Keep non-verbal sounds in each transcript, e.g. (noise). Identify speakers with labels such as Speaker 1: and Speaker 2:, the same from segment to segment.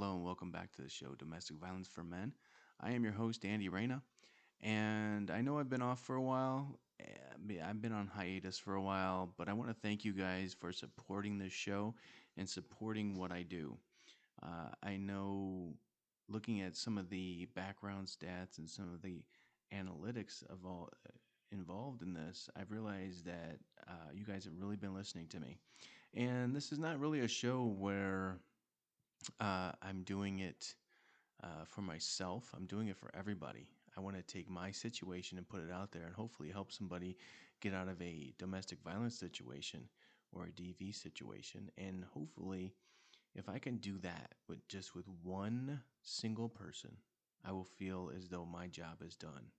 Speaker 1: Hello and welcome back to the show Domestic Violence for Men. I am your host, Andy Reyna, and I know I've been off for a while. eh, I've been on hiatus for a while, but I want to thank you guys for supporting this show and supporting what I do. Uh, I know looking at some of the background stats and some of the analytics of all uh, involved in this, I've realized that uh, you guys have really been listening to me. And this is not really a show where uh, I'm doing it uh, for myself. I'm doing it for everybody. I want to take my situation and put it out there and hopefully help somebody get out of a domestic violence situation or a DV situation. And hopefully, if I can do that with just with one single person, I will feel as though my job is done.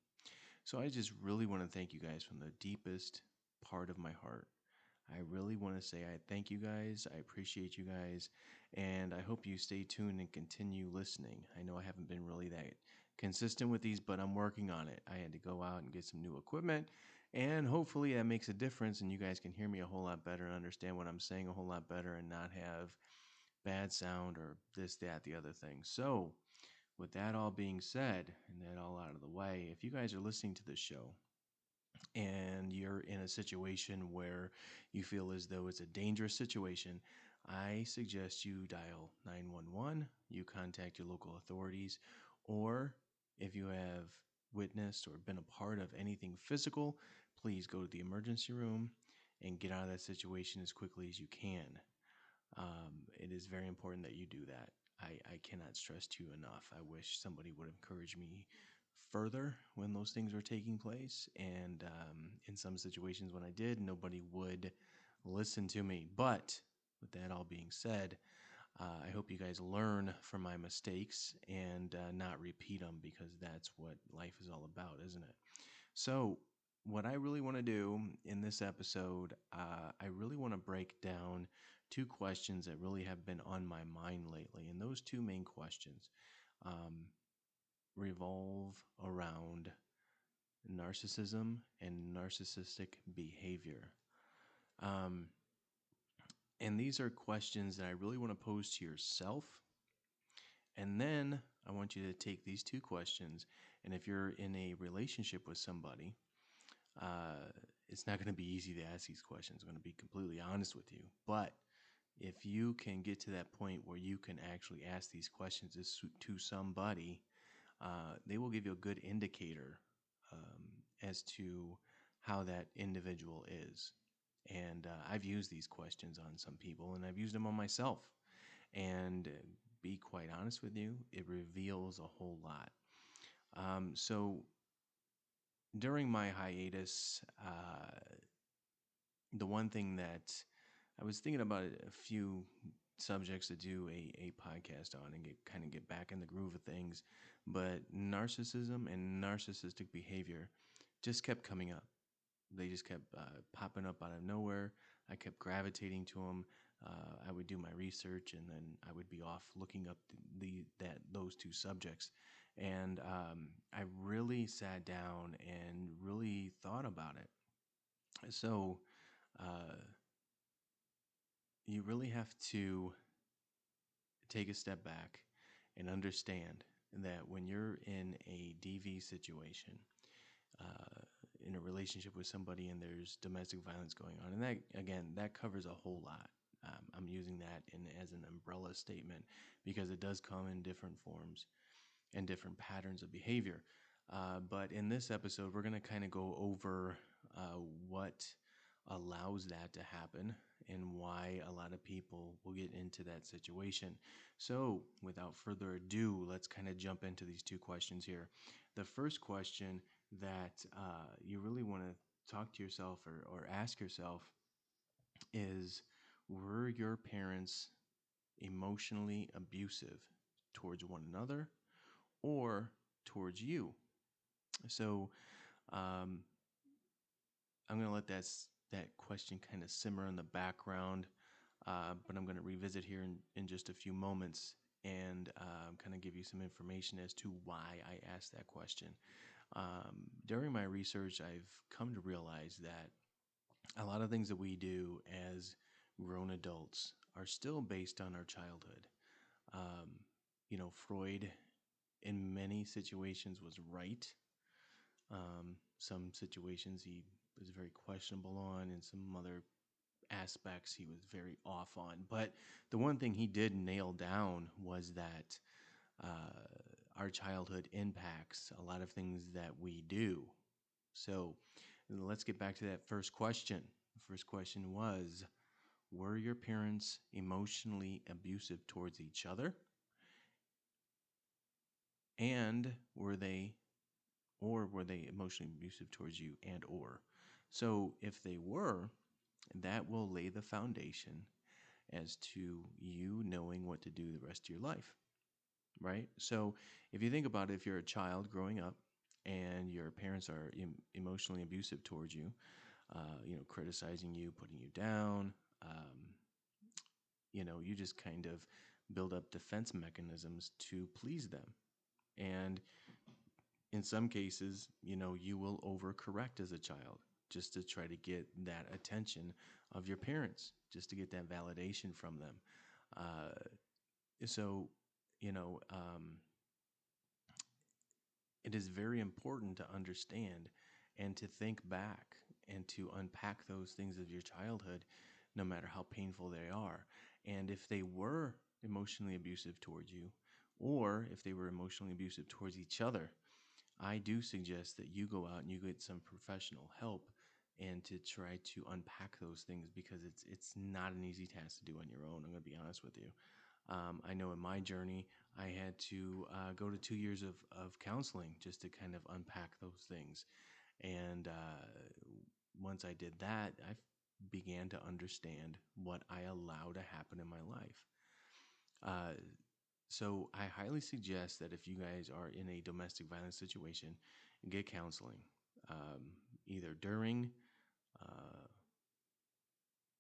Speaker 1: So I just really want to thank you guys from the deepest part of my heart. I really want to say I thank you guys. I appreciate you guys. And I hope you stay tuned and continue listening. I know I haven't been really that consistent with these, but I'm working on it. I had to go out and get some new equipment. And hopefully that makes a difference and you guys can hear me a whole lot better and understand what I'm saying a whole lot better and not have bad sound or this, that, the other thing. So, with that all being said and that all out of the way, if you guys are listening to this show and you're in a situation where you feel as though it's a dangerous situation, I suggest you dial 911, you contact your local authorities, or if you have witnessed or been a part of anything physical, please go to the emergency room and get out of that situation as quickly as you can. Um, it is very important that you do that. I, I cannot stress to you enough. I wish somebody would encourage me further when those things were taking place. And um, in some situations, when I did, nobody would listen to me. But with that all being said, uh, I hope you guys learn from my mistakes and uh, not repeat them because that's what life is all about, isn't it? So, what I really want to do in this episode, uh, I really want to break down two questions that really have been on my mind lately. And those two main questions um, revolve around narcissism and narcissistic behavior. Um, and these are questions that I really want to pose to yourself. And then I want you to take these two questions. And if you're in a relationship with somebody, uh, it's not going to be easy to ask these questions. I'm going to be completely honest with you. But if you can get to that point where you can actually ask these questions to somebody, uh, they will give you a good indicator um, as to how that individual is. And uh, I've used these questions on some people and I've used them on myself. And uh, be quite honest with you, it reveals a whole lot. Um, so during my hiatus, uh, the one thing that I was thinking about a few subjects to do a, a podcast on and get kind of get back in the groove of things, but narcissism and narcissistic behavior just kept coming up. They just kept uh, popping up out of nowhere. I kept gravitating to them. Uh, I would do my research and then I would be off looking up the, the that those two subjects, and um, I really sat down and really thought about it. So. Uh, you really have to take a step back and understand that when you're in a DV situation, uh, in a relationship with somebody and there's domestic violence going on, and that again that covers a whole lot. Um, I'm using that in as an umbrella statement because it does come in different forms and different patterns of behavior. Uh, but in this episode, we're going to kind of go over uh, what allows that to happen and why a lot of people will get into that situation. So, without further ado, let's kind of jump into these two questions here. The first question that uh, you really want to talk to yourself or, or ask yourself is Were your parents emotionally abusive towards one another or towards you? So, um, I'm going to let that that question kind of simmer in the background, uh, but I'm going to revisit here in, in just a few moments and um, kind of give you some information as to why I asked that question. Um, during my research, I've come to realize that a lot of things that we do as grown adults are still based on our childhood. Um, you know, Freud in many situations was right. Um, some situations he was very questionable on, and some other aspects he was very off on. But the one thing he did nail down was that uh, our childhood impacts a lot of things that we do. So let's get back to that first question. The first question was Were your parents emotionally abusive towards each other? And were they or were they emotionally abusive towards you and or so if they were that will lay the foundation as to you knowing what to do the rest of your life right? So if you think about it if you're a child growing up and your parents are em- emotionally abusive towards you uh, you know criticizing you putting you down um, you know you just kind of build up defense mechanisms to please them. And in some cases, you know, you will overcorrect as a child just to try to get that attention of your parents, just to get that validation from them. Uh, so, you know, um, it is very important to understand and to think back and to unpack those things of your childhood, no matter how painful they are. And if they were emotionally abusive towards you, or if they were emotionally abusive towards each other, I do suggest that you go out and you get some professional help and to try to unpack those things because it's it's not an easy task to do on your own. I'm going to be honest with you. Um, I know in my journey, I had to uh, go to two years of, of counseling just to kind of unpack those things. And uh, once I did that, I began to understand what I allow to happen in my life. Uh, so I highly suggest that if you guys are in a domestic violence situation, get counseling, um, either during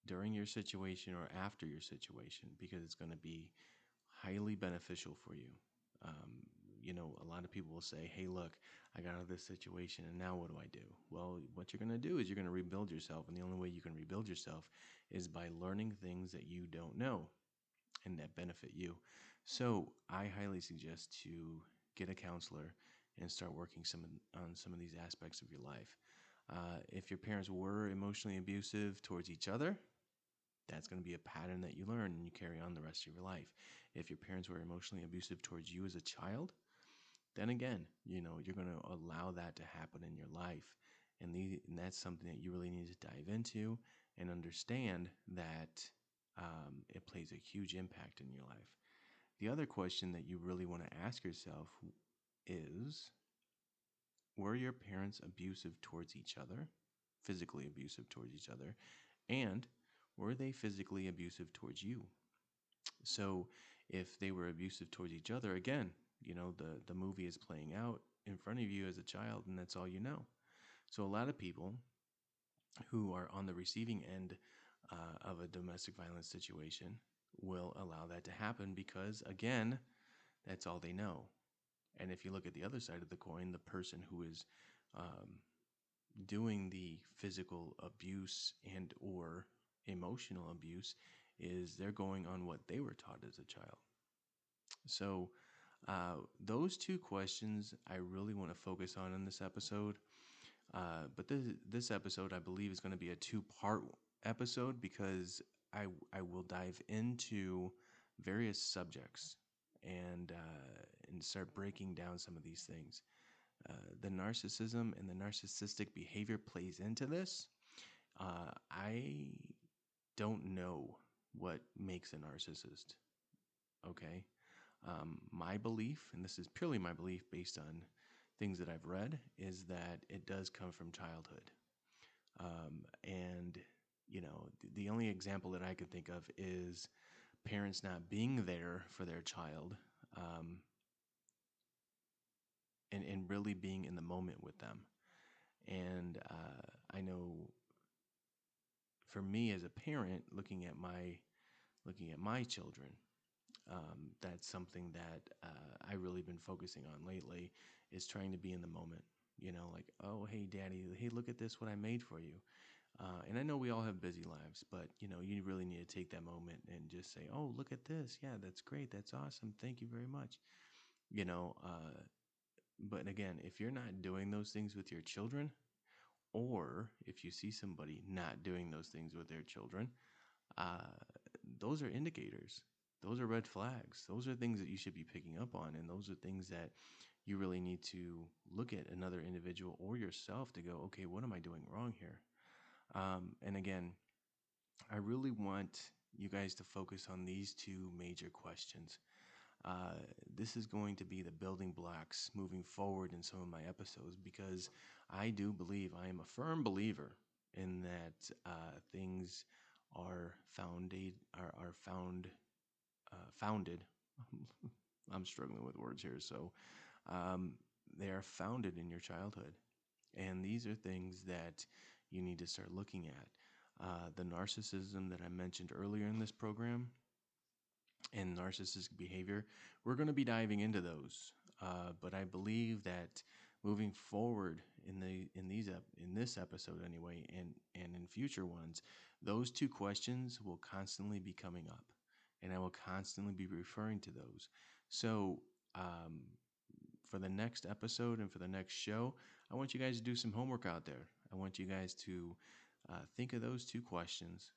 Speaker 1: during your situation or after your situation, because it's going to be highly beneficial for you. Um, you know, a lot of people will say, "Hey, look, I got out of this situation, and now what do I do?" Well, what you're going to do is you're going to rebuild yourself, and the only way you can rebuild yourself is by learning things that you don't know and that benefit you. So I highly suggest to get a counselor and start working some on some of these aspects of your life. Uh, if your parents were emotionally abusive towards each other, that's going to be a pattern that you learn and you carry on the rest of your life. If your parents were emotionally abusive towards you as a child, then again, you know, you're going to allow that to happen in your life. And, the, and that's something that you really need to dive into and understand that um, it plays a huge impact in your life. The other question that you really want to ask yourself is Were your parents abusive towards each other, physically abusive towards each other, and were they physically abusive towards you? So, if they were abusive towards each other, again, you know, the, the movie is playing out in front of you as a child, and that's all you know. So, a lot of people who are on the receiving end uh, of a domestic violence situation will allow that to happen because, again, that's all they know. And if you look at the other side of the coin, the person who is um, doing the physical abuse and or emotional abuse is they're going on what they were taught as a child. So uh, those two questions I really want to focus on in this episode. Uh, but this this episode I believe is going to be a two part episode because I, I will dive into various subjects and uh, and start breaking down some of these things. Uh, the narcissism and the narcissistic behavior plays into this. Uh, I don't know what makes a narcissist. Okay, um, my belief, and this is purely my belief based on things that I've read, is that it does come from childhood, um, and you know, the only example that I could think of is parents not being there for their child um, and, and really being in the moment with them. And uh, I know for me as a parent, looking at my looking at my children, um, that's something that uh, I really been focusing on lately is trying to be in the moment. You know, like, oh, hey, daddy, hey, look at this, what I made for you Uh, and I know we all have busy lives, but you know, you really need to take that moment and just say, "Oh, look at this! Yeah, that's great. That's awesome. Thank you very much." You know, uh, but again, if you're not doing those things with your children, or if you see somebody not doing those things with their children, uh, those are indicators. Those are red flags. Those are things that you should be picking up on, and those are things that you really need to look at another individual or yourself to go, okay, what am I doing wrong here? Um, and again, I really want you guys to focus on these two major questions. Uh, this is going to be the building blocks moving forward in some of my episodes because I do believe, I am a firm believer in that uh, things are founded, are, are found, uh, founded. (laughs) I'm struggling with words here. So um, they are founded in your childhood. And these are things that you need to start looking at. Uh, the narcissism that I mentioned earlier in this program and narcissistic behavior, we're going to be diving into those. Uh, but I believe that moving forward in the in these in this episode anyway, and and in future ones, those two questions will constantly be coming up, and I will constantly be referring to those. So um, for the next episode and for the next show, I want you guys to do some homework out there. I want you guys to uh, think of those two questions,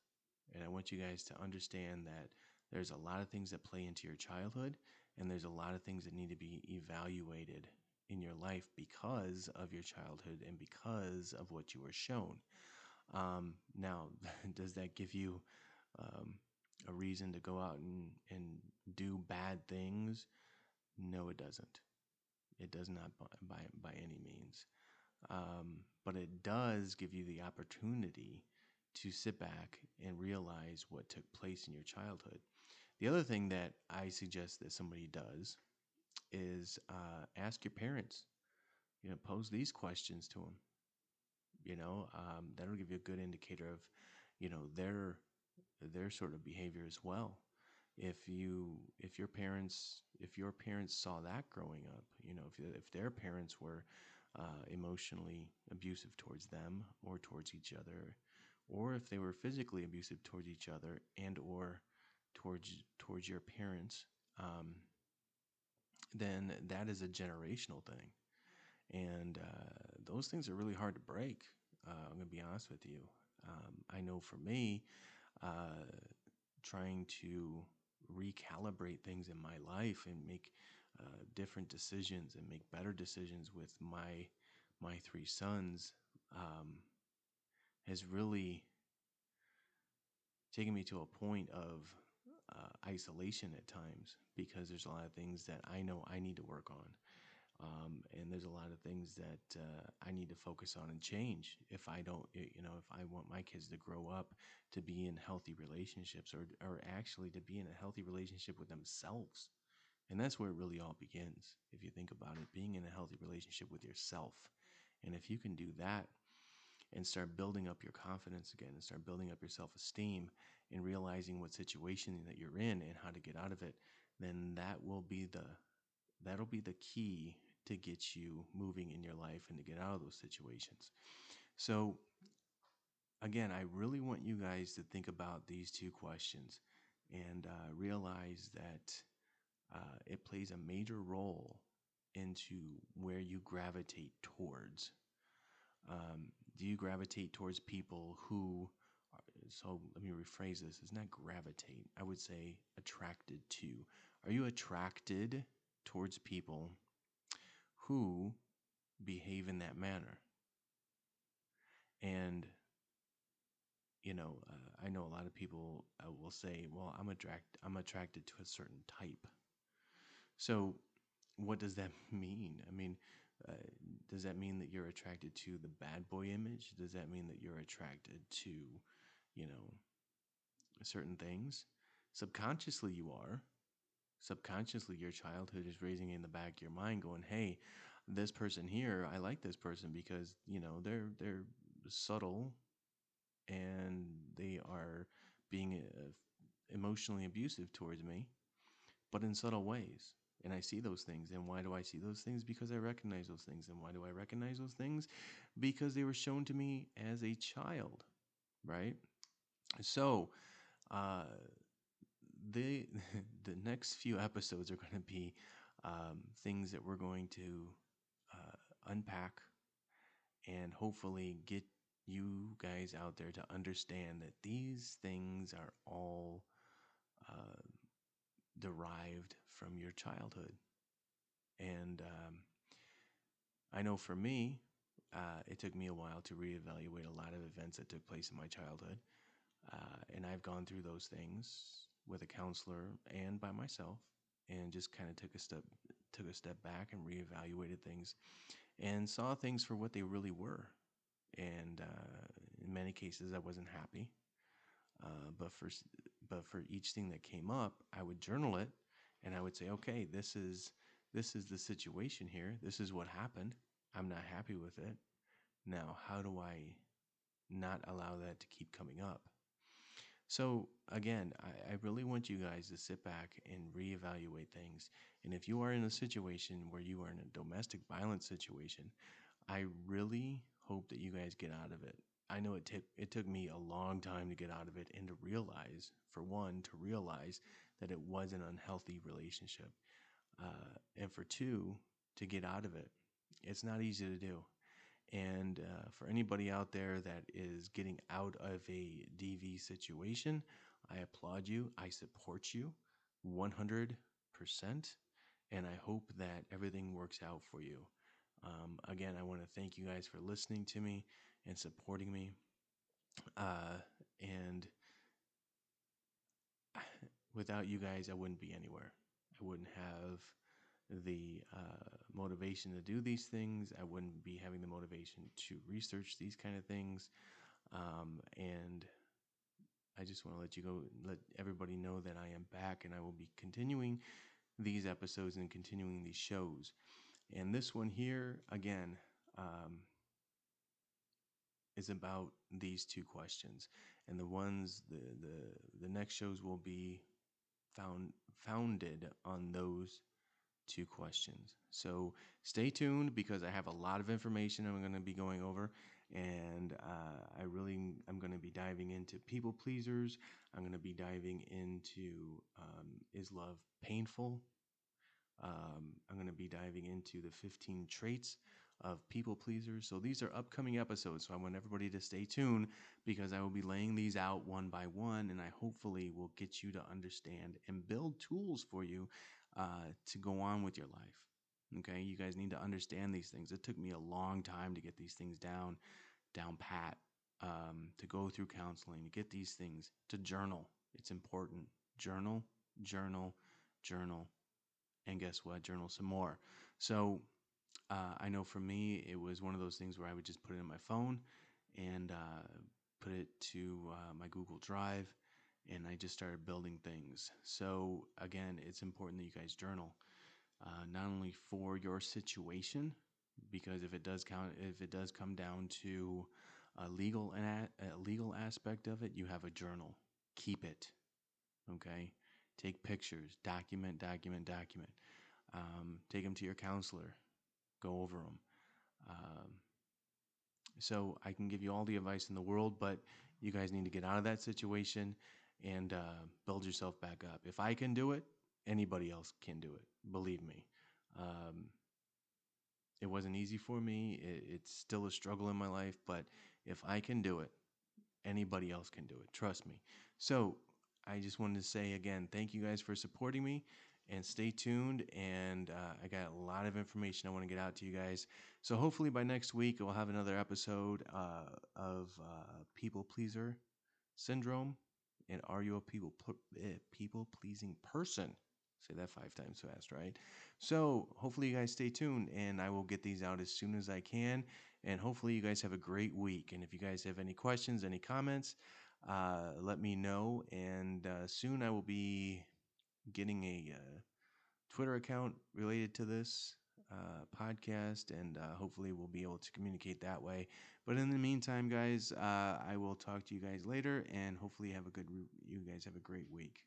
Speaker 1: and I want you guys to understand that there's a lot of things that play into your childhood, and there's a lot of things that need to be evaluated in your life because of your childhood and because of what you were shown. Um, now, (laughs) does that give you um, a reason to go out and, and do bad things? No, it doesn't. It does not by, by, by any means. Um, but it does give you the opportunity to sit back and realize what took place in your childhood. The other thing that I suggest that somebody does is uh, ask your parents. You know, pose these questions to them. You know, um, that'll give you a good indicator of, you know, their their sort of behavior as well. If you if your parents if your parents saw that growing up, you know, if if their parents were uh, emotionally abusive towards them or towards each other, or if they were physically abusive towards each other and or towards towards your parents, um, then that is a generational thing, and uh, those things are really hard to break. Uh, I'm gonna be honest with you. Um, I know for me, uh, trying to recalibrate things in my life and make uh, different decisions and make better decisions with my my three sons um, has really taken me to a point of uh, isolation at times because there's a lot of things that I know I need to work on. Um, and there's a lot of things that uh, I need to focus on and change if I don't, you know, if I want my kids to grow up to be in healthy relationships or, or actually to be in a healthy relationship with themselves. And that's where it really all begins. If you think about it, being in a healthy relationship with yourself. And if you can do that and start building up your confidence again and start building up your self esteem and realizing what situation that you're in and how to get out of it, then that will be the that'll be the key to get you moving in your life and to get out of those situations. So again, I really want you guys to think about these two questions and uh, realize that uh, it plays a major role into where you gravitate towards. Um, do you gravitate towards people who are, so let me rephrase this, it's not gravitate, I would say attracted to. Are you attracted towards people who behave in that manner? And you know, uh, I know a lot of people uh, will say, "Well, I'm attract I'm attracted to a certain type." So, what does that (laughs) mean? I mean, uh, does that mean that you're attracted to the bad boy image? Does that mean that you're attracted to, you know, certain things? Subconsciously, you are. Subconsciously, your childhood is raising in the back of your mind, going, "Hey, this person here, I like this person because you know they're they're subtle, and they are being uh, emotionally abusive towards me, but in subtle ways." And I see those things. And why do I see those things? Because I recognize those things. And why do I recognize those things? Because they were shown to me as a child. right? So, uh, the (laughs) the next few episodes are going to be um, things that we're going to uh, unpack and hopefully get you guys out there to understand that these things are all uh, derived from your childhood. And um, I know for me, uh, it took me a while to reevaluate a lot of events that took place in my childhood. Uh, and I've gone through those things with a counselor and by myself and just kind of took a step took a step back and reevaluated things and saw things for what they really were and uh, in many cases I wasn't happy. Uh, but for but for each thing that came up, I would journal it, and I would say, okay, this is this is the situation here. This is what happened. I'm not happy with it. Now, how do I not allow that to keep coming up? So again, I, I really want you guys to sit back and reevaluate things. And if you are in a situation where you are in a domestic violence situation, I really hope that you guys get out of it. I know it took it took me a long time to get out of it and to realize, for one, to realize that it was an unhealthy relationship, uh, and for two, to get out of it. It's not easy to do. And uh, for anybody out there that is getting out of a DV situation, I applaud you. I support you 100%. And I hope that everything works out for you. Um, again, I want to thank you guys for listening to me and supporting me. Uh, and without you guys, I wouldn't be anywhere. I wouldn't have the uh, motivation to do these things. I wouldn't be having the motivation to research these kind of things. Um, and I just want to let you go, let everybody know that I am back and I will be continuing these episodes and continuing these shows. And this one here, again, um, is about these two questions. And the ones, the, the, the next shows will be found founded on those two questions. So stay tuned because I have a lot of information I'm going to be going over. And uh, I really, I'm going to be diving into people pleasers. I'm going to be diving into um, is love painful? Um, I'm going to be diving into the 15 traits of people pleasers. So these are upcoming episodes. So I want everybody to stay tuned because I will be laying these out one by one, and I hopefully will get you to understand and build tools for you uh, to go on with your life. Okay, you guys need to understand these things. It took me a long time to get these things down, down pat, um, to go through counseling, to get these things, to journal. It's important. Journal, journal, journal and guess what? Journal some more. So uh, I know for me, it was one of those things where I would just put it in my phone and uh, put it to uh, my Google Drive, and I just started building things. So again, it's important that you guys journal, uh, not only for your situation, because if it does count, if it does come down to a legal and a legal aspect of it, you have a journal. Keep it. Okay. Take pictures, document, document, document. Um, take them to your counselor, go over them. Um, so I can give you all the advice in the world, but you guys need to get out of that situation and uh, build yourself back up. If I can do it, anybody else can do it. Believe me. Um, it wasn't easy for me. It, it's still a struggle in my life, but if I can do it, anybody else can do it. Trust me. So I just wanted to say again, thank you guys for supporting me and stay tuned. And uh, I got a lot of information I want to get out to you guys. So hopefully by next week, we'll have another episode uh, of uh, People Pleaser Syndrome. And are you a people eh, people pleasing person? Say that five times fast, right? So hopefully you guys stay tuned, and I will get these out as soon as I can. And hopefully you guys have a great week. And if you guys have any questions, any comments, uh, let me know. And uh, soon I will be getting a uh, Twitter account related to this uh, podcast, and uh, hopefully we'll be able to communicate that way. But in the meantime, guys, uh, I will talk to you guys later, and hopefully have a good. You guys have a great week.